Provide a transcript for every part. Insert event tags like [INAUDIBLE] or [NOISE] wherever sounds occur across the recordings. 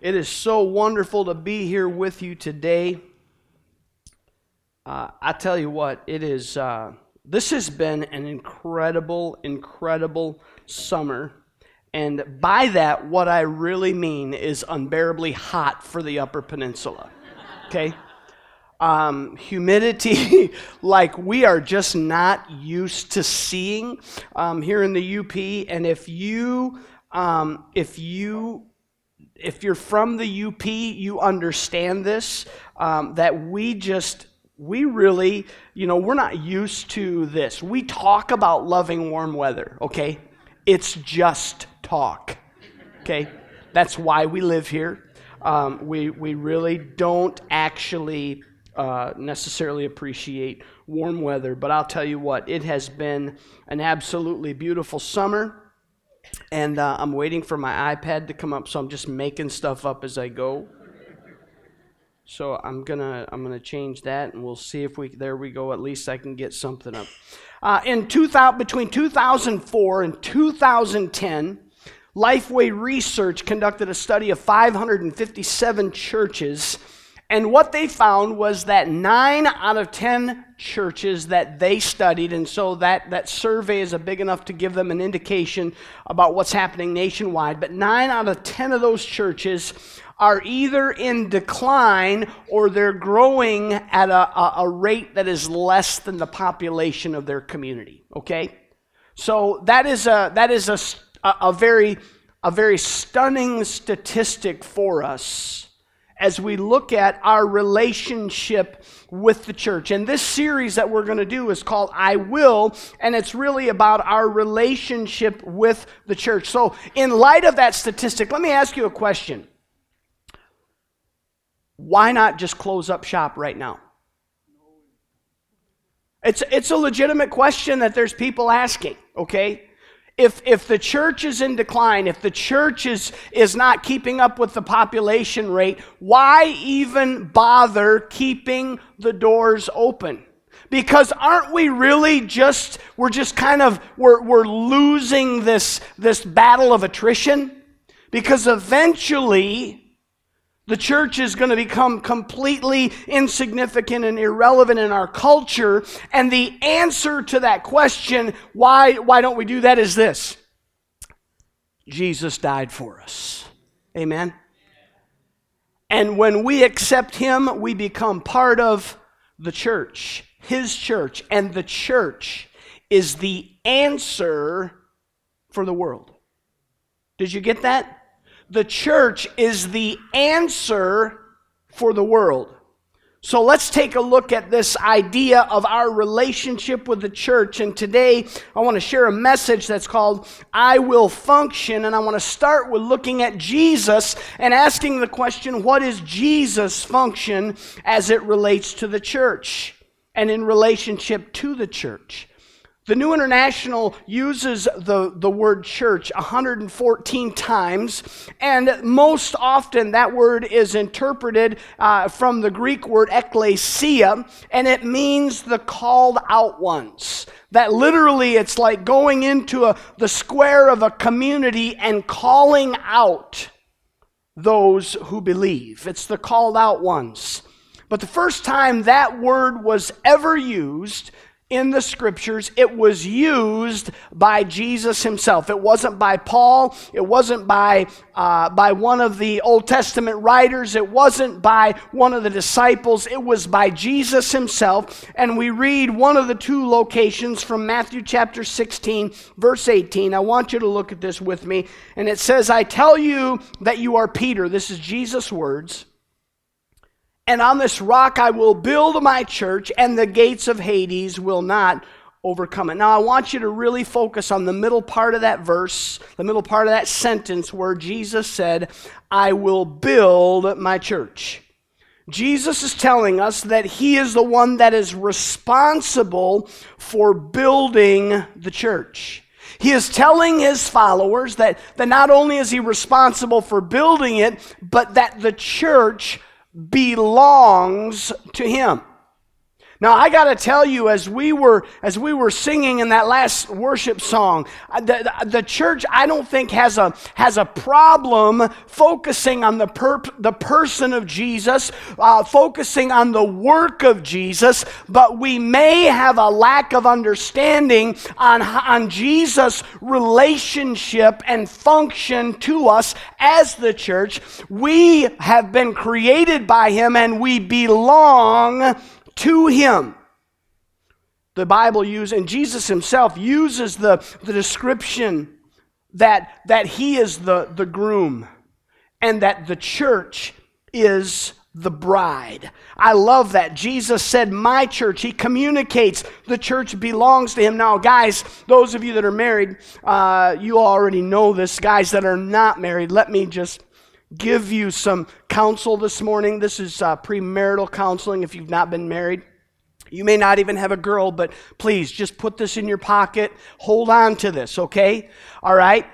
It is so wonderful to be here with you today. Uh, I tell you what, it is. Uh, this has been an incredible, incredible summer. And by that, what I really mean is unbearably hot for the Upper Peninsula. Okay? Um, humidity [LAUGHS] like we are just not used to seeing um, here in the UP. And if you, um, if you if you're from the UP, you understand this um, that we just, we really, you know, we're not used to this. We talk about loving warm weather, okay? It's just talk, okay? That's why we live here. Um, we, we really don't actually uh, necessarily appreciate warm weather, but I'll tell you what, it has been an absolutely beautiful summer and uh, I'm waiting for my iPad to come up, so I'm just making stuff up as I go. So I'm gonna I'm gonna change that, and we'll see if we there we go. At least I can get something up. Uh, in 2000, between 2004 and 2010, Lifeway Research conducted a study of 557 churches and what they found was that nine out of 10 churches that they studied, and so that, that survey is a big enough to give them an indication about what's happening nationwide, but nine out of 10 of those churches are either in decline or they're growing at a, a, a rate that is less than the population of their community. Okay? So that is a, that is a, a, very, a very stunning statistic for us as we look at our relationship with the church. And this series that we're going to do is called I Will, and it's really about our relationship with the church. So, in light of that statistic, let me ask you a question. Why not just close up shop right now? It's, it's a legitimate question that there's people asking, okay? If, if the church is in decline, if the church is, is not keeping up with the population rate, why even bother keeping the doors open? Because aren't we really just, we're just kind of, we're, we're losing this, this battle of attrition? Because eventually, the church is going to become completely insignificant and irrelevant in our culture. And the answer to that question, why, why don't we do that, is this Jesus died for us. Amen? And when we accept Him, we become part of the church, His church. And the church is the answer for the world. Did you get that? The church is the answer for the world. So let's take a look at this idea of our relationship with the church. And today I want to share a message that's called I Will Function. And I want to start with looking at Jesus and asking the question what is Jesus' function as it relates to the church and in relationship to the church? The New International uses the, the word church 114 times, and most often that word is interpreted uh, from the Greek word ekklesia, and it means the called out ones. That literally it's like going into a, the square of a community and calling out those who believe. It's the called out ones. But the first time that word was ever used in the scriptures, it was used by Jesus himself. It wasn't by Paul. It wasn't by, uh, by one of the Old Testament writers. It wasn't by one of the disciples. It was by Jesus himself. And we read one of the two locations from Matthew chapter 16, verse 18. I want you to look at this with me. And it says, I tell you that you are Peter. This is Jesus' words and on this rock I will build my church, and the gates of Hades will not overcome it. Now, I want you to really focus on the middle part of that verse, the middle part of that sentence where Jesus said, I will build my church. Jesus is telling us that he is the one that is responsible for building the church. He is telling his followers that, that not only is he responsible for building it, but that the church belongs to him. Now I got to tell you, as we were as we were singing in that last worship song, uh, the, the church I don't think has a has a problem focusing on the per, the person of Jesus, uh, focusing on the work of Jesus, but we may have a lack of understanding on on Jesus' relationship and function to us as the church. We have been created by Him, and we belong to him. The Bible uses, and Jesus himself uses the, the description that, that he is the, the groom and that the church is the bride. I love that. Jesus said, My church. He communicates the church belongs to him. Now, guys, those of you that are married, uh, you already know this. Guys that are not married, let me just give you some counsel this morning. This is uh, premarital counseling if you've not been married. You may not even have a girl, but please just put this in your pocket. Hold on to this, okay? All right?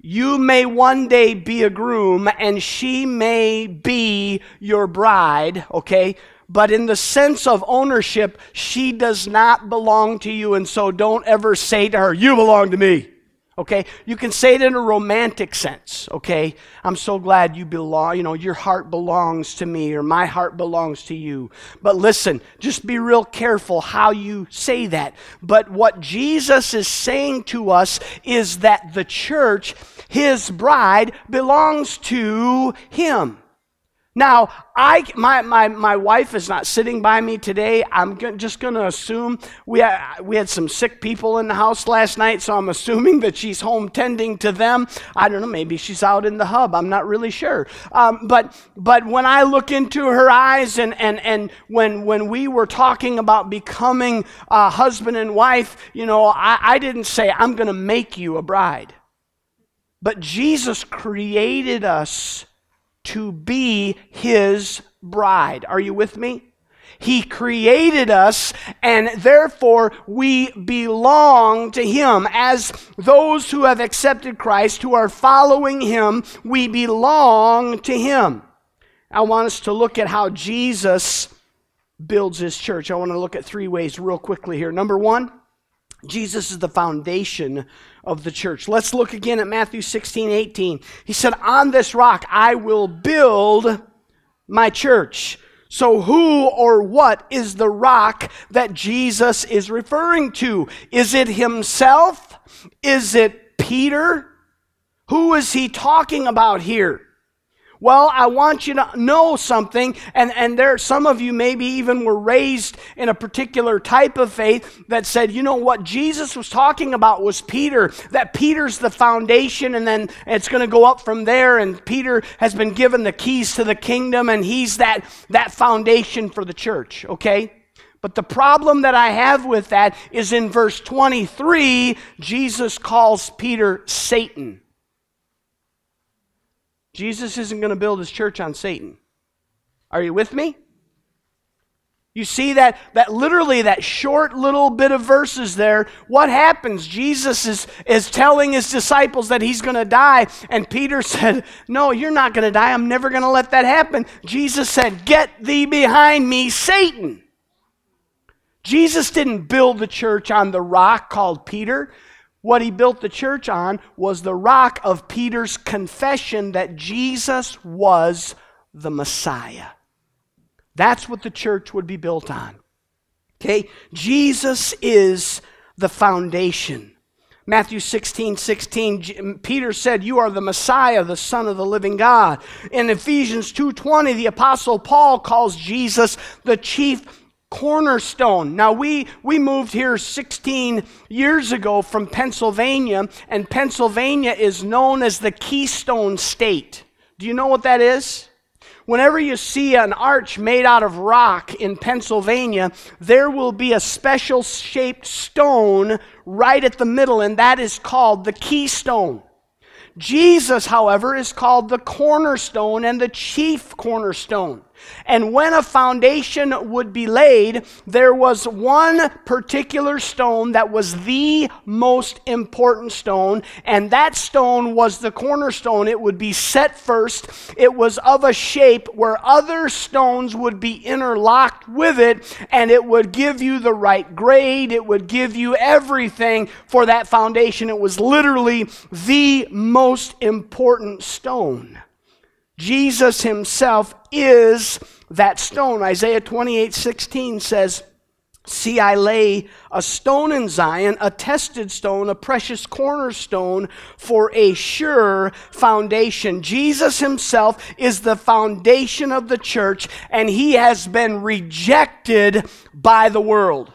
You may one day be a groom and she may be your bride, okay? But in the sense of ownership, she does not belong to you, and so don't ever say to her, You belong to me. Okay? You can say it in a romantic sense, okay? I'm so glad you belong, you know, your heart belongs to me or my heart belongs to you. But listen, just be real careful how you say that. But what Jesus is saying to us is that the church, his bride, belongs to him. Now, I, my, my, my wife is not sitting by me today. I'm just going to assume we, ha- we had some sick people in the house last night, so I'm assuming that she's home tending to them. I don't know, maybe she's out in the hub. I'm not really sure. Um, but, but when I look into her eyes and, and, and when, when we were talking about becoming a husband and wife, you know, I, I didn't say, I'm going to make you a bride. But Jesus created us to be his bride. Are you with me? He created us, and therefore we belong to Him. As those who have accepted Christ, who are following Him, we belong to Him. I want us to look at how Jesus builds His church. I want to look at three ways real quickly here. Number one, Jesus is the foundation of the church. Let's look again at Matthew 16, 18. He said, On this rock I will build my church. So, who or what is the rock that Jesus is referring to? Is it himself? Is it Peter? Who is he talking about here? Well, I want you to know something, and, and there some of you maybe even were raised in a particular type of faith that said, you know what Jesus was talking about was Peter, that Peter's the foundation, and then it's going to go up from there, and Peter has been given the keys to the kingdom, and he's that, that foundation for the church, okay? But the problem that I have with that is in verse 23, Jesus calls Peter Satan. Jesus isn't going to build his church on Satan. Are you with me? You see that, that literally that short little bit of verses there. What happens? Jesus is, is telling his disciples that he's going to die. And Peter said, No, you're not going to die. I'm never going to let that happen. Jesus said, Get thee behind me, Satan. Jesus didn't build the church on the rock called Peter. What he built the church on was the rock of Peter's confession that Jesus was the Messiah. That's what the church would be built on. Okay? Jesus is the foundation. Matthew 16, 16, Peter said, You are the Messiah, the Son of the living God. In Ephesians 2.20, the Apostle Paul calls Jesus the chief cornerstone. Now, we, we moved here 16 years ago from Pennsylvania, and Pennsylvania is known as the Keystone State. Do you know what that is? Whenever you see an arch made out of rock in Pennsylvania, there will be a special shaped stone right at the middle, and that is called the keystone. Jesus, however, is called the cornerstone and the chief cornerstone. And when a foundation would be laid, there was one particular stone that was the most important stone, and that stone was the cornerstone. It would be set first. It was of a shape where other stones would be interlocked with it, and it would give you the right grade. It would give you everything for that foundation. It was literally the most important stone. Jesus himself is that stone. Isaiah 28 16 says, See, I lay a stone in Zion, a tested stone, a precious cornerstone for a sure foundation. Jesus himself is the foundation of the church, and he has been rejected by the world.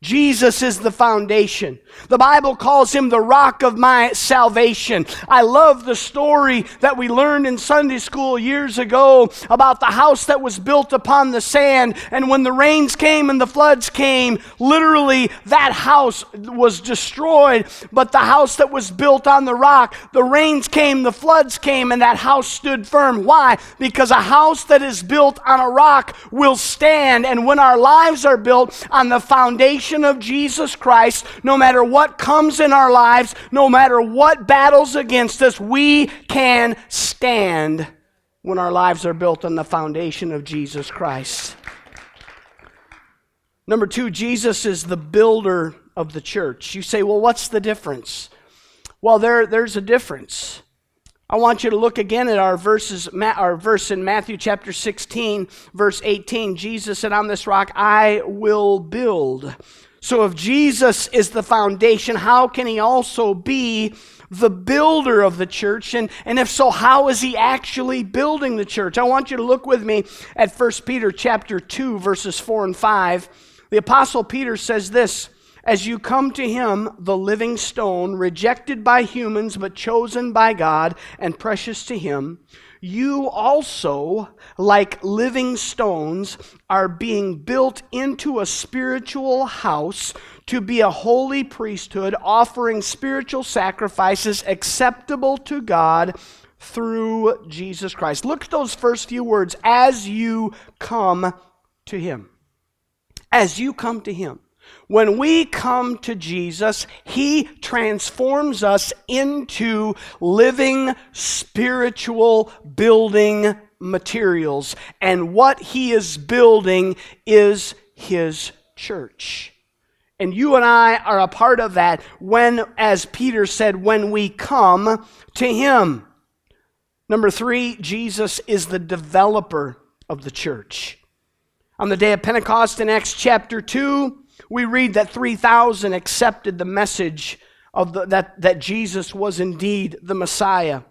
Jesus is the foundation. The Bible calls him the rock of my salvation. I love the story that we learned in Sunday school years ago about the house that was built upon the sand. And when the rains came and the floods came, literally that house was destroyed. But the house that was built on the rock, the rains came, the floods came, and that house stood firm. Why? Because a house that is built on a rock will stand. And when our lives are built on the foundation, of Jesus Christ, no matter what comes in our lives, no matter what battles against us, we can stand when our lives are built on the foundation of Jesus Christ. Number two, Jesus is the builder of the church. You say, well, what's the difference? Well, there, there's a difference. I want you to look again at our verses, our verse in Matthew chapter 16, verse 18. Jesus said, On this rock I will build. So if Jesus is the foundation, how can he also be the builder of the church? And, and if so, how is he actually building the church? I want you to look with me at 1 Peter chapter 2, verses 4 and 5. The apostle Peter says this as you come to him, the living stone, rejected by humans but chosen by God and precious to him, you also, like living stones, are being built into a spiritual house to be a holy priesthood, offering spiritual sacrifices acceptable to God through Jesus Christ. Look at those first few words as you come to him. As you come to him. When we come to Jesus, He transforms us into living spiritual building materials. And what He is building is His church. And you and I are a part of that when, as Peter said, when we come to Him. Number three, Jesus is the developer of the church. On the day of Pentecost in Acts chapter 2, we read that 3,000 accepted the message of the, that, that Jesus was indeed the Messiah.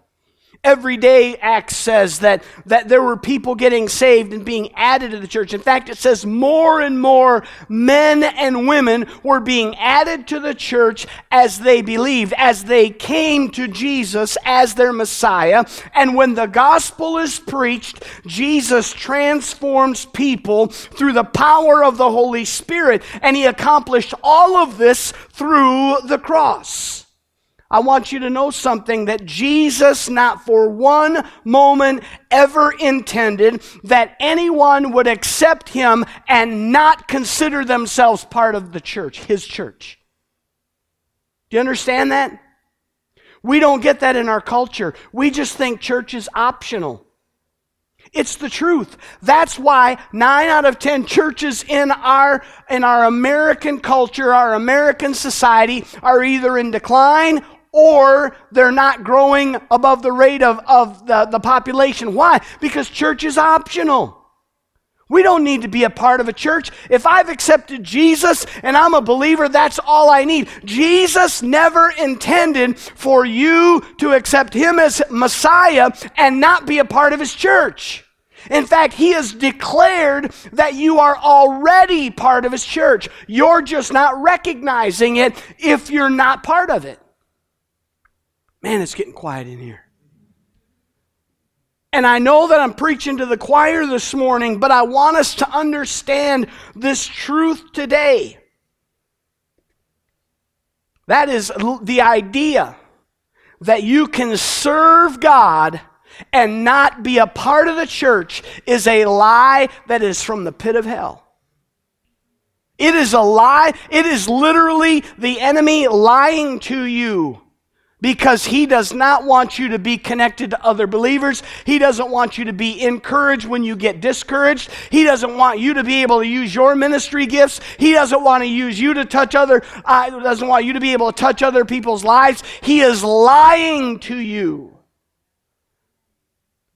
Every day, Acts says that, that there were people getting saved and being added to the church. In fact, it says more and more men and women were being added to the church as they believed, as they came to Jesus as their Messiah. And when the gospel is preached, Jesus transforms people through the power of the Holy Spirit. And he accomplished all of this through the cross. I want you to know something that Jesus, not for one moment, ever intended that anyone would accept him and not consider themselves part of the church, his church. Do you understand that? We don't get that in our culture. We just think church is optional. It's the truth. That's why nine out of ten churches in our, in our American culture, our American society, are either in decline or they're not growing above the rate of, of the, the population. Why? Because church is optional. We don't need to be a part of a church. If I've accepted Jesus and I'm a believer, that's all I need. Jesus never intended for you to accept him as Messiah and not be a part of his church. In fact, he has declared that you are already part of his church. You're just not recognizing it if you're not part of it. Man, it's getting quiet in here. And I know that I'm preaching to the choir this morning, but I want us to understand this truth today. That is the idea that you can serve God and not be a part of the church is a lie that is from the pit of hell. It is a lie. It is literally the enemy lying to you because he does not want you to be connected to other believers. He doesn't want you to be encouraged when you get discouraged. He doesn't want you to be able to use your ministry gifts. He doesn't want to use you to touch other uh, doesn't want you to be able to touch other people's lives. He is lying to you.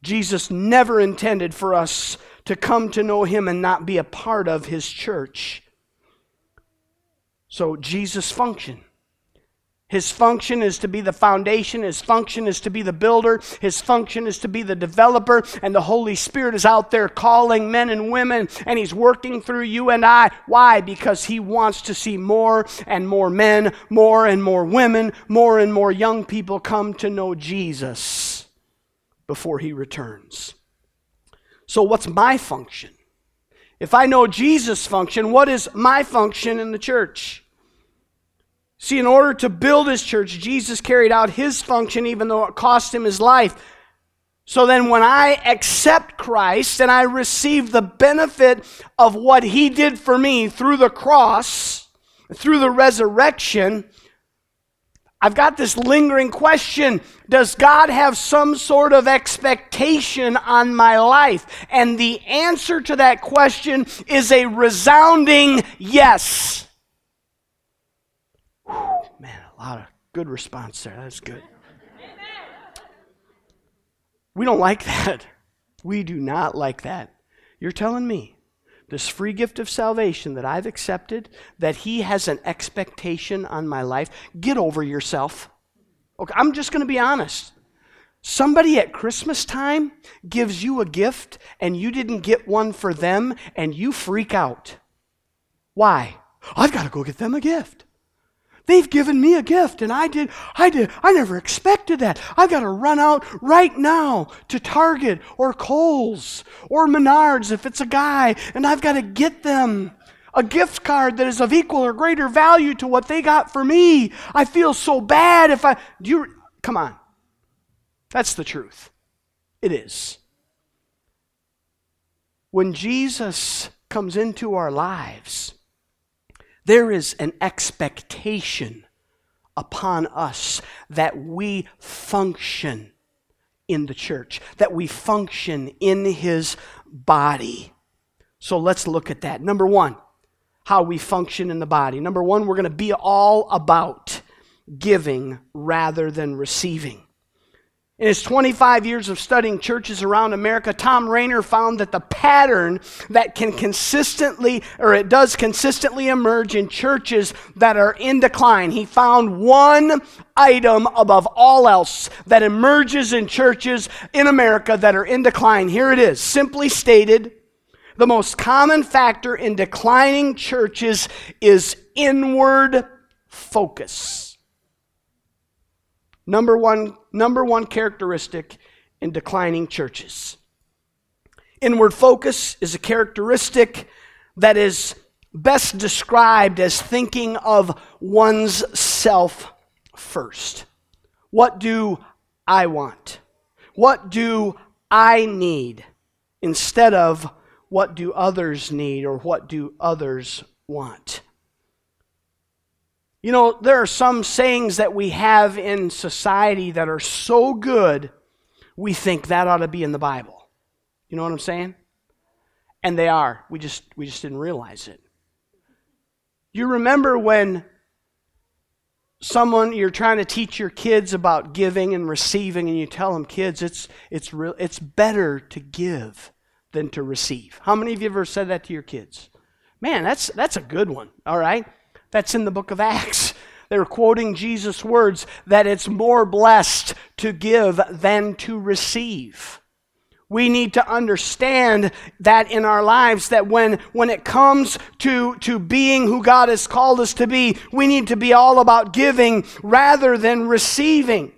Jesus never intended for us to come to know him and not be a part of his church. So Jesus function his function is to be the foundation. His function is to be the builder. His function is to be the developer. And the Holy Spirit is out there calling men and women, and He's working through you and I. Why? Because He wants to see more and more men, more and more women, more and more young people come to know Jesus before He returns. So, what's my function? If I know Jesus' function, what is my function in the church? See, in order to build his church, Jesus carried out his function even though it cost him his life. So then, when I accept Christ and I receive the benefit of what he did for me through the cross, through the resurrection, I've got this lingering question Does God have some sort of expectation on my life? And the answer to that question is a resounding yes. Man, a lot of good response there. That's good. We don't like [LAUGHS] that. We do not like that. You're telling me this free gift of salvation that I've accepted, that He has an expectation on my life. Get over yourself. Okay, I'm just going to be honest. Somebody at Christmas time gives you a gift and you didn't get one for them and you freak out. Why? I've got to go get them a gift. They've given me a gift and I did, I did, I never expected that. I've got to run out right now to Target or Kohl's or Menards if it's a guy and I've got to get them a gift card that is of equal or greater value to what they got for me. I feel so bad if I, do you, come on. That's the truth. It is. When Jesus comes into our lives, there is an expectation upon us that we function in the church, that we function in his body. So let's look at that. Number one, how we function in the body. Number one, we're going to be all about giving rather than receiving. In his 25 years of studying churches around America, Thom Rainer found that the pattern that can consistently, or it does consistently emerge in churches that are in decline, he found one item above all else that emerges in churches in America that are in decline. Here it is, simply stated the most common factor in declining churches is inward focus. Number one, number one characteristic in declining churches. Inward focus is a characteristic that is best described as thinking of one's self first. What do I want? What do I need? Instead of what do others need or what do others want? You know, there are some sayings that we have in society that are so good, we think that ought to be in the Bible. You know what I'm saying? And they are. We just we just didn't realize it. You remember when someone you're trying to teach your kids about giving and receiving and you tell them kids it's it's real it's better to give than to receive. How many of you ever said that to your kids? Man, that's that's a good one. All right? That's in the book of Acts. They're quoting Jesus' words that it's more blessed to give than to receive. We need to understand that in our lives, that when, when it comes to, to being who God has called us to be, we need to be all about giving rather than receiving.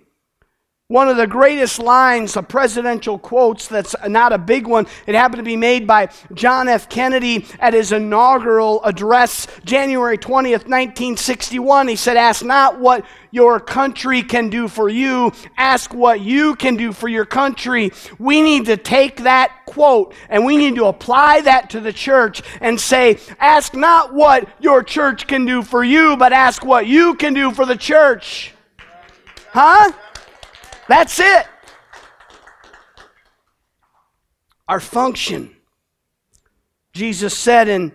One of the greatest lines of presidential quotes that's not a big one. It happened to be made by John F. Kennedy at his inaugural address, January 20th, 1961. He said, Ask not what your country can do for you, ask what you can do for your country. We need to take that quote and we need to apply that to the church and say, Ask not what your church can do for you, but ask what you can do for the church. Huh? That's it. Our function. Jesus said in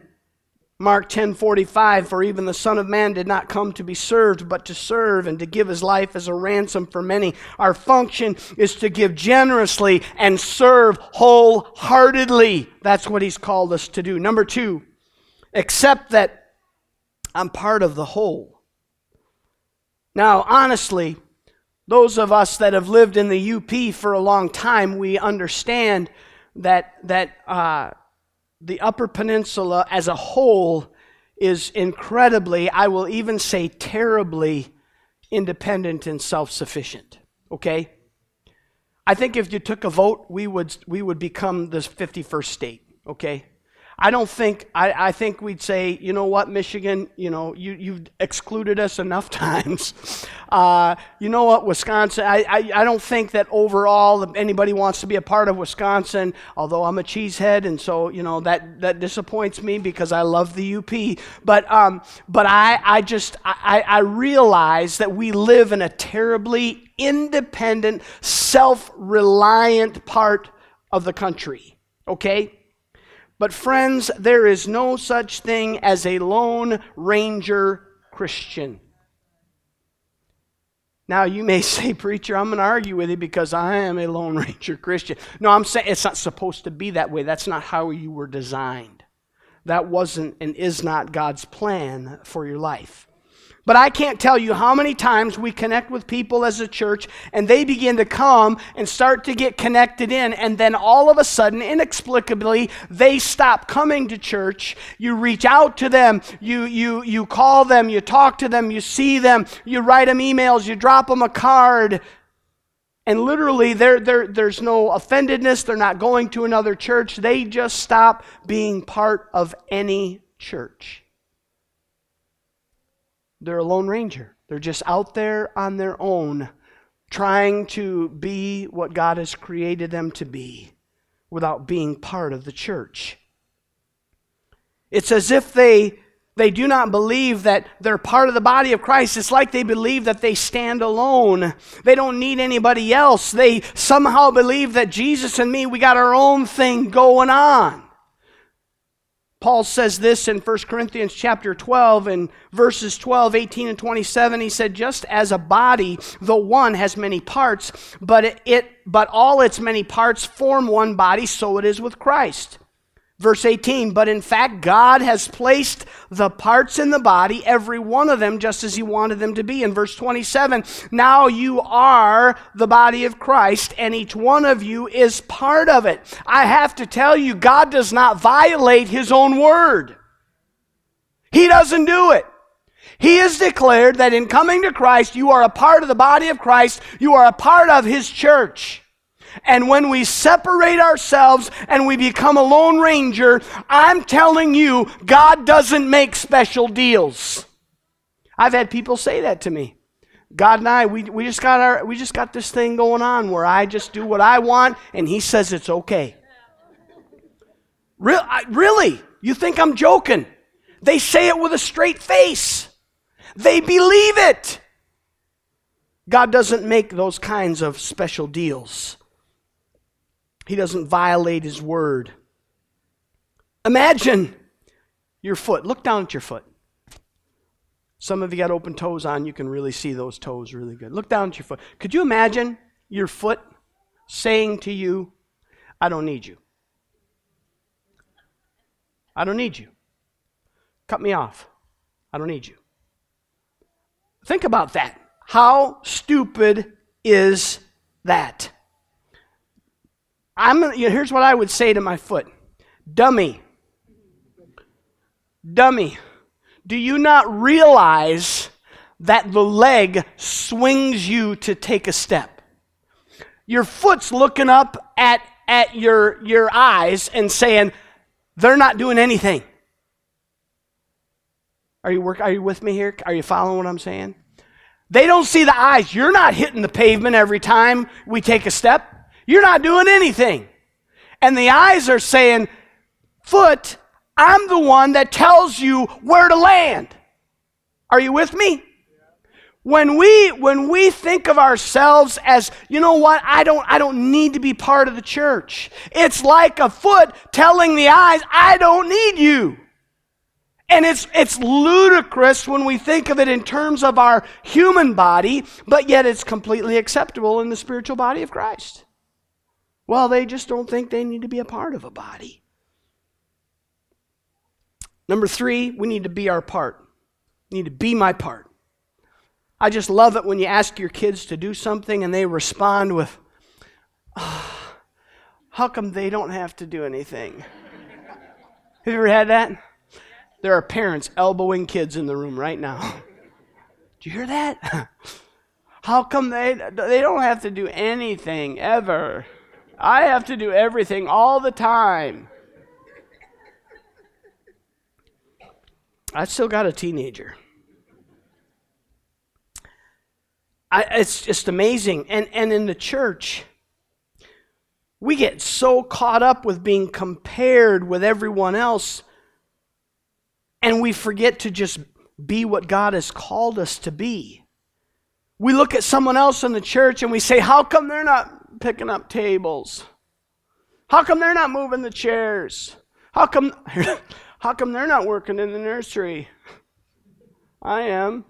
Mark 10:45 for even the son of man did not come to be served but to serve and to give his life as a ransom for many. Our function is to give generously and serve wholeheartedly. That's what he's called us to do. Number 2, accept that I'm part of the whole. Now, honestly, those of us that have lived in the UP for a long time, we understand that, that uh, the Upper Peninsula as a whole is incredibly, I will even say terribly, independent and self sufficient. Okay? I think if you took a vote, we would, we would become the 51st state. Okay? I don't think, I, I think we'd say, you know what, Michigan, you know, you, you've excluded us enough [LAUGHS] times. Uh, you know what, Wisconsin, I, I, I don't think that overall anybody wants to be a part of Wisconsin, although I'm a cheesehead, and so, you know, that, that disappoints me because I love the UP. But, um, but I, I just, I, I realize that we live in a terribly independent, self reliant part of the country. Okay? But, friends, there is no such thing as a Lone Ranger Christian. Now, you may [LAUGHS] say, Preacher, I'm going to argue with you because I am a Lone Ranger Christian. No, I'm saying it's not supposed to be that way. That's not how you were designed. That wasn't and is not God's plan for your life. But I can't tell you how many times we connect with people as a church and they begin to come and start to get connected in, and then all of a sudden, inexplicably, they stop coming to church. You reach out to them, you, you, you call them, you talk to them, you see them, you write them emails, you drop them a card. And literally, they're, they're, there's no offendedness. They're not going to another church. They just stop being part of any church. They're a lone ranger. They're just out there on their own, trying to be what God has created them to be without being part of the church. It's as if they they do not believe that they're part of the body of Christ. It's like they believe that they stand alone. They don't need anybody else. They somehow believe that Jesus and me, we got our own thing going on. Paul says this in 1 Corinthians chapter 12 and verses 12, 18, and 27. He said, Just as a body, the one has many parts, but it, it but all its many parts form one body, so it is with Christ. Verse 18, but in fact, God has placed the parts in the body, every one of them, just as He wanted them to be. In verse 27, now you are the body of Christ, and each one of you is part of it. I have to tell you, God does not violate His own word, He doesn't do it. He has declared that in coming to Christ, you are a part of the body of Christ, you are a part of His church. And when we separate ourselves and we become a lone ranger, I'm telling you, God doesn't make special deals. I've had people say that to me. God and I, we, we, just got our, we just got this thing going on where I just do what I want and He says it's okay. I, really? You think I'm joking? They say it with a straight face, they believe it. God doesn't make those kinds of special deals. He doesn't violate his word. Imagine your foot. Look down at your foot. Some of you got open toes on. You can really see those toes really good. Look down at your foot. Could you imagine your foot saying to you, I don't need you? I don't need you. Cut me off. I don't need you. Think about that. How stupid is that? I'm you know, here's what I would say to my foot Dummy. Dummy. Do you not realize that the leg swings you to take a step? Your foot's looking up at, at your, your eyes and saying, they're not doing anything. Are you, work, are you with me here? Are you following what I'm saying? They don't see the eyes. You're not hitting the pavement every time we take a step. You're not doing anything. And the eyes are saying, Foot, I'm the one that tells you where to land. Are you with me? When we when we think of ourselves as, you know what, I don't I don't need to be part of the church. It's like a foot telling the eyes, I don't need you. And it's, it's ludicrous when we think of it in terms of our human body, but yet it's completely acceptable in the spiritual body of Christ. Well, they just don't think they need to be a part of a body. Number three, we need to be our part. We need to be my part. I just love it when you ask your kids to do something and they respond with, oh, How come they don't have to do anything? [LAUGHS] Have you ever had that? There are parents elbowing kids in the room right now. [LAUGHS] Do you hear that? [LAUGHS] How come they, they don't have to do anything ever? I have to do everything all the time. I still got a teenager. I, it's just amazing. And, and in the church, we get so caught up with being compared with everyone else and we forget to just be what God has called us to be. We look at someone else in the church and we say, How come they're not picking up tables? How come they're not moving the chairs? How come, [LAUGHS] how come they're not working in the nursery? I am.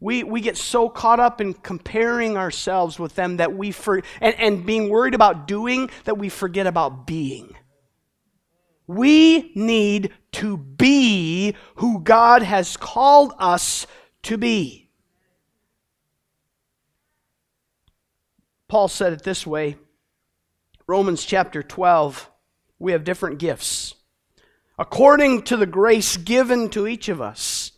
We, we get so caught up in comparing ourselves with them that we for, and, and being worried about doing that we forget about being. We need to be who God has called us to be. Paul said it this way Romans chapter 12, we have different gifts. According to the grace given to each of us.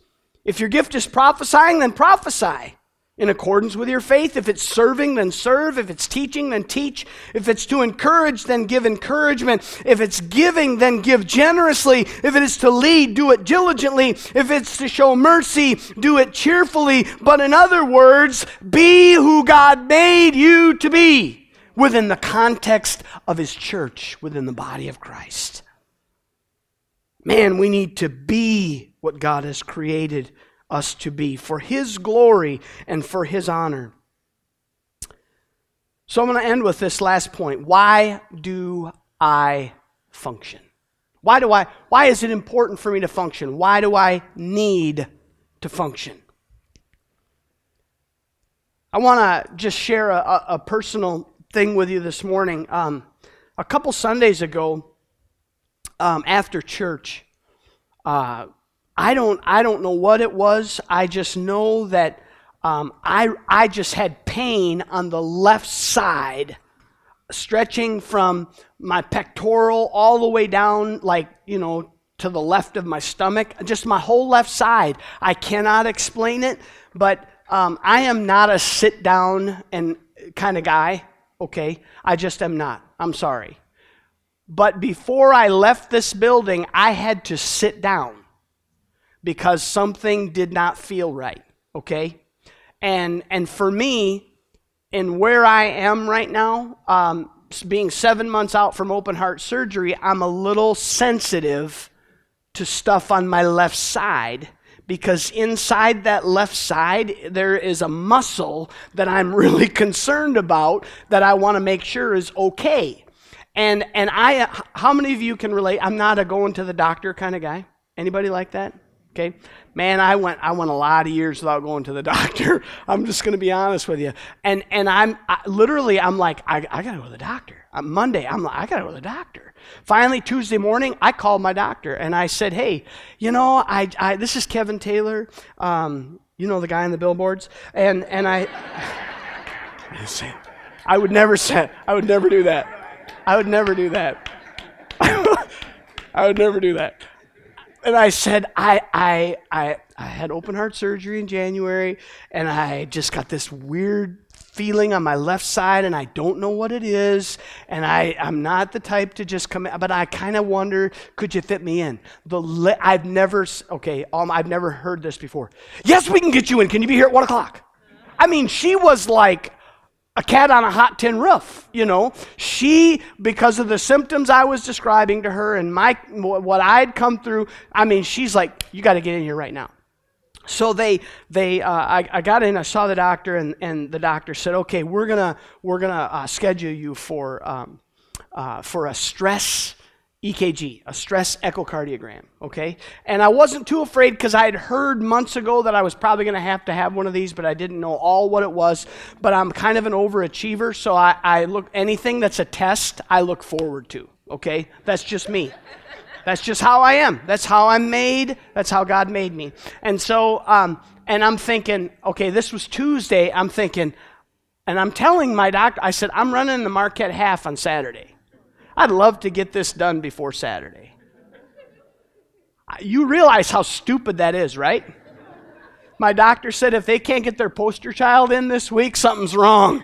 If your gift is prophesying, then prophesy in accordance with your faith. If it's serving, then serve. If it's teaching, then teach. If it's to encourage, then give encouragement. If it's giving, then give generously. If it is to lead, do it diligently. If it's to show mercy, do it cheerfully. But in other words, be who God made you to be within the context of His church, within the body of Christ. Man, we need to be what God has created us to be for His glory and for His honor. So I'm going to end with this last point. Why do I function? Why do I why is it important for me to function? Why do I need to function? I want to just share a, a, personal thing with you this morning. Um, a couple Sundays ago, um, after church, uh, I don't, I don't know what it was. I just know that um, I, I just had pain on the left side, stretching from my pectoral all the way down, like, you know, to the left of my stomach, just my whole left side. I cannot explain it, but um, I am not a sit down and kind of guy, okay? I just am not. I'm sorry. But before I left this building, I had to sit down because something did not feel right, okay? And, and for me, in where I am right now, um, being seven months out from open heart surgery, I'm a little sensitive to stuff on my left side because inside that left side there is a muscle that I'm [LAUGHS] really concerned about that I want to make sure is okay. And and I how many of you can relate? I'm not a going to the doctor kind of guy. Anybody like that? Okay? Man, I went I went a lot of years without going to the [LAUGHS] doctor. I'm just going to be honest with you. And and I'm I, literally I'm like I, I got to go to the doctor. On Monday, I'm like I got to go to the doctor. Finally, Tuesday morning, I called my doctor and I said, "Hey, you know, I, I this is Kevin Taylor. Um, you know the guy on the billboards, and and I." [LAUGHS] I would never say I would never do that. I would never do that. [LAUGHS] I would never do that and I said, I, I, I, I had open heart surgery in January, and I just got this weird feeling on my left side and I don't know what it is. And I, I'm not the type to just come but I kind of wonder, could you fit me in? The li- I've never, okay, um, I've never heard this before. Yes, we can get you in. Can you be here at one o'clock? I mean, she was like, a cat on a hot tin roof, you know. She, because of the symptoms I was describing to her and my what I'd come through, I mean, she's like, you got to get in here right now. So they, they, uh, I, I, got in. I saw the doctor, and, and the doctor said, "Okay, we're gonna, we're gonna uh, schedule you for, um, uh, for a stress EKG, a stress echocardiogram, okay? And I wasn't too afraid because I had heard months ago that I was probably going to have to have one of these, but I didn't know all what it was. But I'm kind of an overachiever, so I, I look anything that's a test, I look forward to, okay? That's just me. That's just how I am. That's how I'm made. That's how God made me. And so, um, and I'm thinking, okay, this was Tuesday. I'm thinking, and I'm telling my doctor, I said, I'm running the Marquette half on Saturday. I'd love to get this done before Saturday. You realize how stupid that is, right? My doctor said if they can't get their poster child in this week, something's wrong.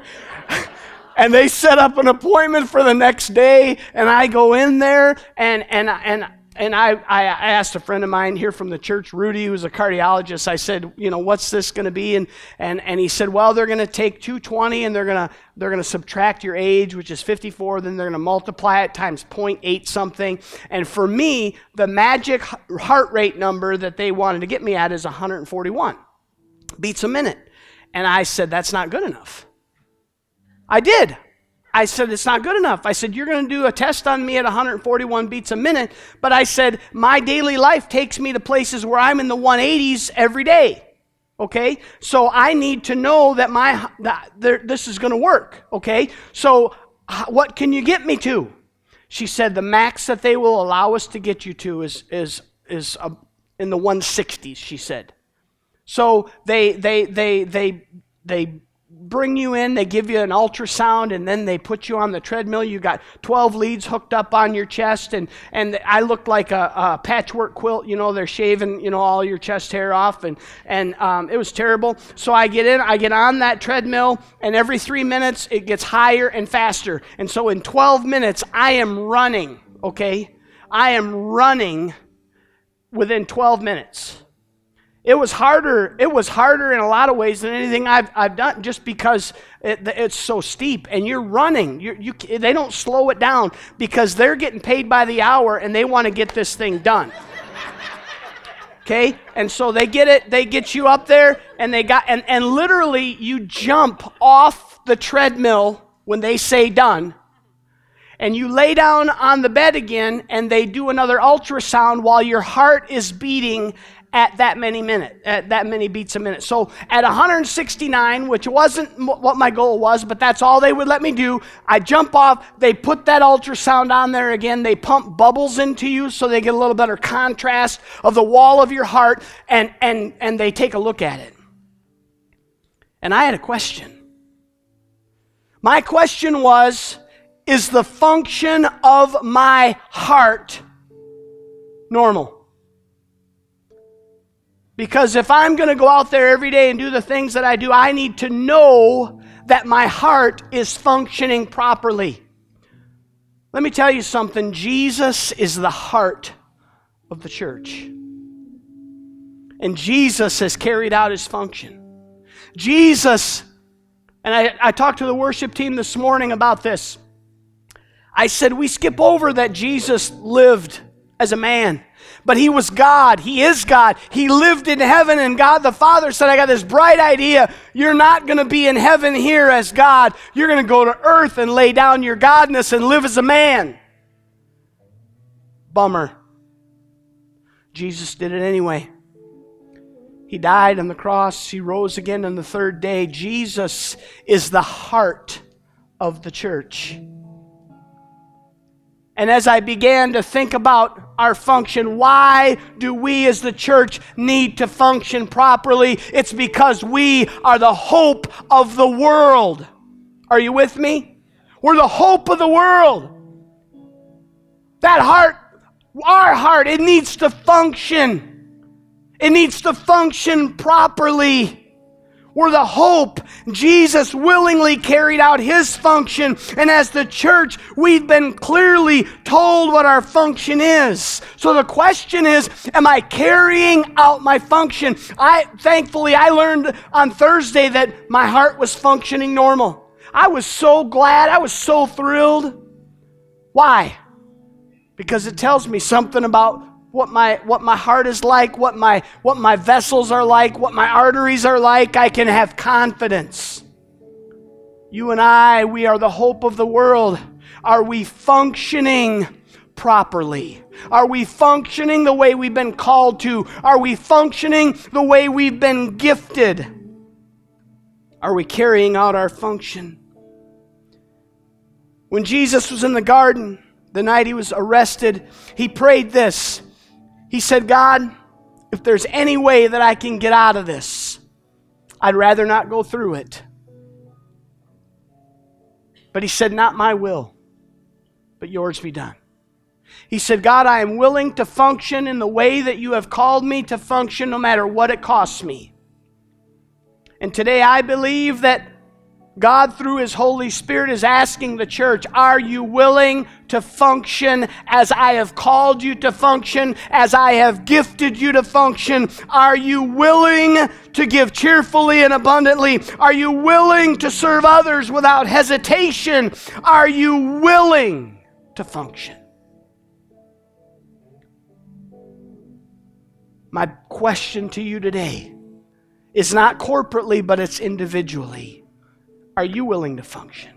[LAUGHS] and they set up an appointment for the next day, and I go in there, and, and, and and I, I asked a friend of mine here from the church, Rudy, who's a cardiologist, I said, you know, what's this going to be? And, and, and he said, well, they're going to take 220 and they're going to they're going to subtract your age, which is 54, then they're going to multiply it times 0.8 something. And for me, the magic heart rate number that they wanted to get me at is 141 beats a minute. And I said, that's not good enough. I did. I said, it's not good enough. I said, you're going to do a test on me at 141 beats a minute. But I said, my daily life takes me to places where I'm in the 180s every day. Okay? So I need to know that my that this is going to work. Okay? So what can you get me to? She said the max that they will allow us to get you to is is is uh, in the 160s, she said. So they they they they they bring you in, they give you an ultrasound, and then they put you on the treadmill. You got 12 leads hooked up on your chest, and, and I looked like a, a patchwork quilt. You know, they're shaving, you know, all your chest hair off, and, and um, it was terrible. So I get in, I get on that treadmill, and every three minutes it gets higher and faster. And so in 12 minutes, I am running, okay? I am running within 12 minutes. It was harder. It was harder in a lot of ways than anything I've, I've done, just because it, it's so steep and you're running. You're, you, they don't slow it down because they're getting paid by the hour and they want to get this thing done. okay, and so they get it. They get you up there and they got and, and literally you jump off the treadmill when they say done and you lay down on the bed again and they do another ultrasound while your heart is beating at that many minute, at that many beats a minute. So at 169, which wasn't what my goal was, but that's all they would let me do. I jump off. They put that ultrasound on there again. They pump bubbles into you so they get a little better contrast of the wall of your heart, and and and they take a look at it. And I had a question. My question was, is the function of my heart normal? Because if I'm going to go out there every day and do the things that I do, I need to know that my heart is functioning properly. Let me tell you something Jesus is the heart of the church. And Jesus has carried out his function. Jesus, and I, I talked to the worship team this morning about this. I said, we skip over that Jesus lived as a man. But he was God. He is God. He lived in heaven, and God the Father said, I got this bright idea. You're not going to be in heaven here as God. You're going to go to earth and lay down your godness and live as a man. Bummer. Jesus did it anyway. He died on the cross. He rose again on the third day. Jesus is the heart of the church. And as I began to think about our function, why do we as the church need to function properly? It's because we are the hope of the world. Are you with me? We're the hope of the world. That heart, our heart, it needs to function. It needs to function properly. We're the hope. Jesus willingly carried out his function. And as the church, we've been clearly told what our function is. So the question is, am I carrying out my function? I thankfully I learned on Thursday that my heart was functioning normal. I was so glad. I was so thrilled. Why? Because it tells me something about what my, what my heart is like, what my, what my vessels are like, what my arteries are like, I can have confidence. You and I, we are the hope of the world. Are we functioning properly? Are we functioning the way we've been called to? Are we functioning the way we've been gifted? Are we carrying out our function? When Jesus was in the garden, the night he was arrested, he prayed this he said, God, if there's any way that I can get out of this, I'd rather not go through it. But he said, Not my will, but yours be done. He said, God, I am willing to function in the way that you have called me to function, no matter what it costs me. And today I believe that God, through His Holy Spirit, is asking the church, Are you willing to function as I have called you to function, as I have gifted you to function? Are you willing to give cheerfully and abundantly? Are you willing to serve others without hesitation? Are you willing to function? My question to you today is not corporately, but it's individually. Are you willing to function?